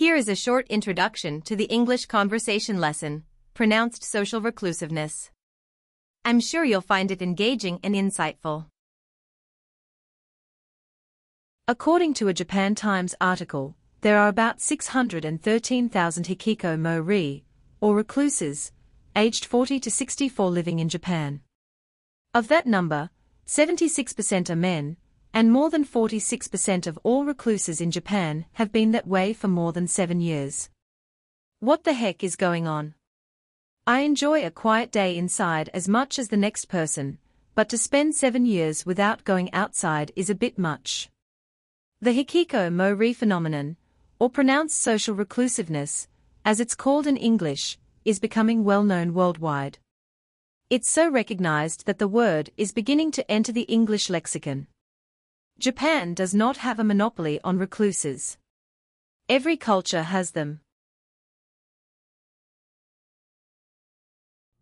Here is a short introduction to the English conversation lesson, pronounced social reclusiveness. I'm sure you'll find it engaging and insightful. According to a Japan Times article, there are about 613,000 hikikomori, or recluses, aged 40 to 64 living in Japan. Of that number, 76% are men, and more than 46% of all recluses in Japan have been that way for more than seven years. What the heck is going on? I enjoy a quiet day inside as much as the next person, but to spend seven years without going outside is a bit much. The Hikikomori phenomenon, or pronounced social reclusiveness, as it's called in English, is becoming well known worldwide. It's so recognized that the word is beginning to enter the English lexicon. Japan does not have a monopoly on recluses. Every culture has them.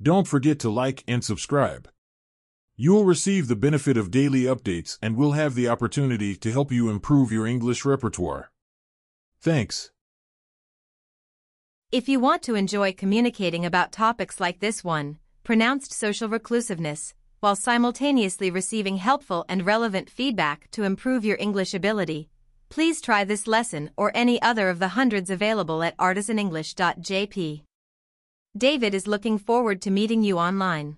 Don't forget to like and subscribe. You'll receive the benefit of daily updates and we'll have the opportunity to help you improve your English repertoire. Thanks. If you want to enjoy communicating about topics like this one, pronounced social reclusiveness, while simultaneously receiving helpful and relevant feedback to improve your English ability, please try this lesson or any other of the hundreds available at artisanenglish.jp. David is looking forward to meeting you online.